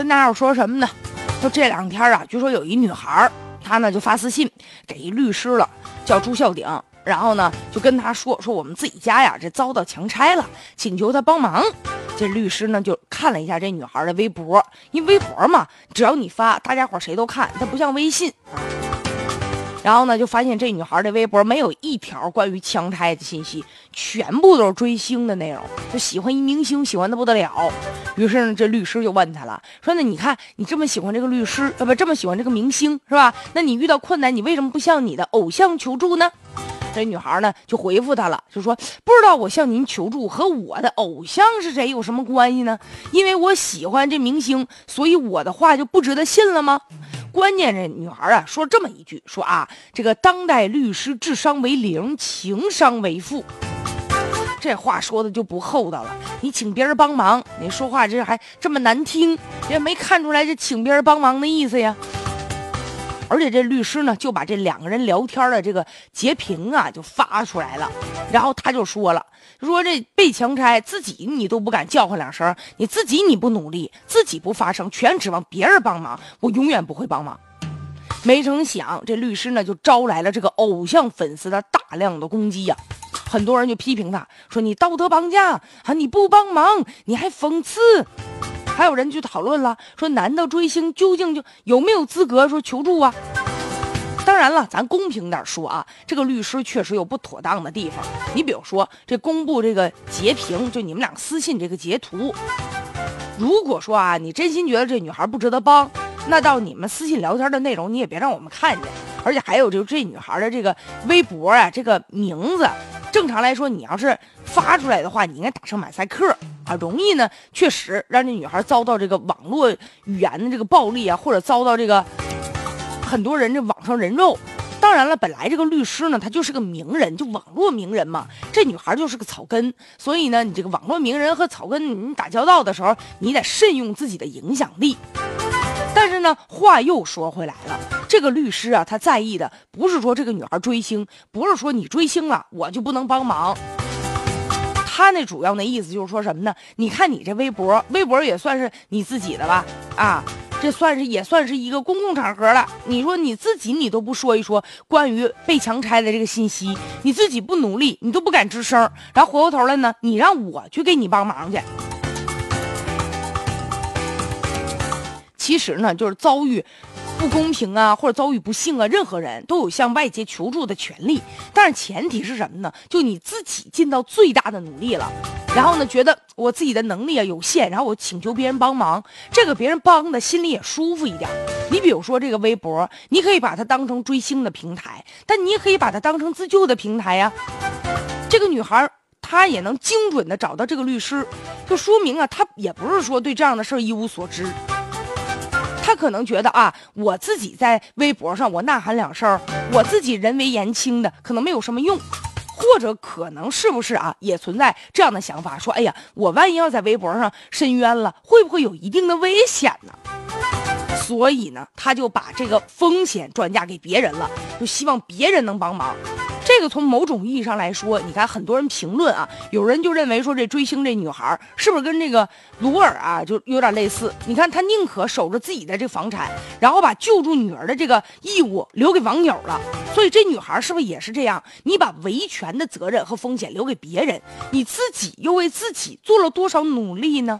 跟大伙说什么呢？就这两天啊，据说有一女孩，她呢就发私信给一律师了，叫朱孝鼎，然后呢就跟他说说我们自己家呀这遭到强拆了，请求他帮忙。这律师呢就看了一下这女孩的微博，因为微博嘛，只要你发，大家伙谁都看，它不像微信啊。然后呢，就发现这女孩的微博没有一条关于强拆的信息，全部都是追星的内容，就喜欢一明星，喜欢的不得了。于是呢，这律师就问他了，说：“那你看你这么喜欢这个律师，呃不这么喜欢这个明星是吧？那你遇到困难，你为什么不向你的偶像求助呢？”这女孩呢就回复他了，就说：“不知道我向您求助和我的偶像是谁有什么关系呢？因为我喜欢这明星，所以我的话就不值得信了吗？”关键这女孩啊说这么一句，说啊，这个当代律师智商为零，情商为负。这话说的就不厚道了。你请别人帮忙，你说话这还这么难听，也没看出来这请别人帮忙的意思呀。而且这律师呢，就把这两个人聊天的这个截屏啊，就发出来了。然后他就说了，说这被强拆，自己你都不敢叫唤两声，你自己你不努力，自己不发声，全指望别人帮忙，我永远不会帮忙。没成想，这律师呢就招来了这个偶像粉丝的大量的攻击呀。很多人就批评他说：“你道德绑架啊！你不帮忙，你还讽刺。”还有人就讨论了，说难道追星究竟就有没有资格说求助啊？当然了，咱公平点说啊，这个律师确实有不妥当的地方。你比如说，这公布这个截屏，就你们俩私信这个截图，如果说啊，你真心觉得这女孩不值得帮，那到你们私信聊天的内容你也别让我们看见。而且还有就是这女孩的这个微博啊，这个名字，正常来说你要是发出来的话，你应该打上马赛克。啊，容易呢，确实让这女孩遭到这个网络语言的这个暴力啊，或者遭到这个很多人这网上人肉。当然了，本来这个律师呢，他就是个名人，就网络名人嘛。这女孩就是个草根，所以呢，你这个网络名人和草根你打交道的时候，你得慎用自己的影响力。但是呢，话又说回来了，这个律师啊，他在意的不是说这个女孩追星，不是说你追星了我就不能帮忙。他那主要那意思就是说什么呢？你看你这微博，微博也算是你自己的吧？啊，这算是也算是一个公共场合了。你说你自己你都不说一说关于被强拆的这个信息，你自己不努力，你都不敢吱声，然后回过头来呢，你让我去给你帮忙去。其实呢，就是遭遇。不公平啊，或者遭遇不幸啊，任何人都有向外界求助的权利，但是前提是什么呢？就你自己尽到最大的努力了，然后呢，觉得我自己的能力啊有限，然后我请求别人帮忙，这个别人帮的心里也舒服一点。你比如说这个微博，你可以把它当成追星的平台，但你也可以把它当成自救的平台呀。这个女孩她也能精准的找到这个律师，就说明啊，她也不是说对这样的事儿一无所知。他可能觉得啊，我自己在微博上我呐喊两声，我自己人为言轻的可能没有什么用，或者可能是不是啊，也存在这样的想法，说哎呀，我万一要在微博上申冤了，会不会有一定的危险呢？所以呢，他就把这个风险转嫁给别人了，就希望别人能帮忙。这个从某种意义上来说，你看很多人评论啊，有人就认为说这追星这女孩是不是跟这个鲁尔啊就有点类似？你看他宁可守着自己的这房产，然后把救助女儿的这个义务留给网友了。所以这女孩是不是也是这样？你把维权的责任和风险留给别人，你自己又为自己做了多少努力呢？